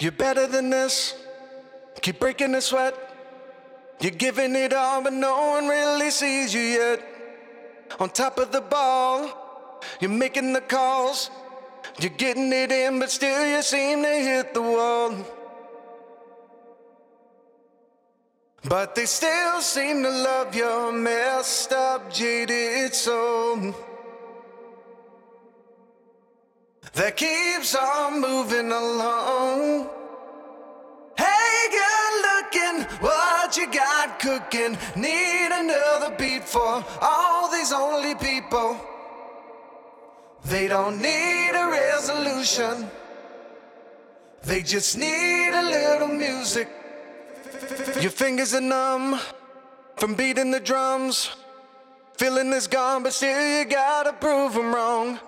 You're better than this. Keep breaking the sweat. You're giving it all, but no one really sees you yet. On top of the ball, you're making the calls. You're getting it in, but still you seem to hit the wall. But they still seem to love your messed up, jaded soul that keeps on moving along. You got cooking? Need another beat for all these only people. They don't need a resolution, they just need a little music. Your fingers are numb from beating the drums. Feeling is gone, but still you gotta prove them wrong.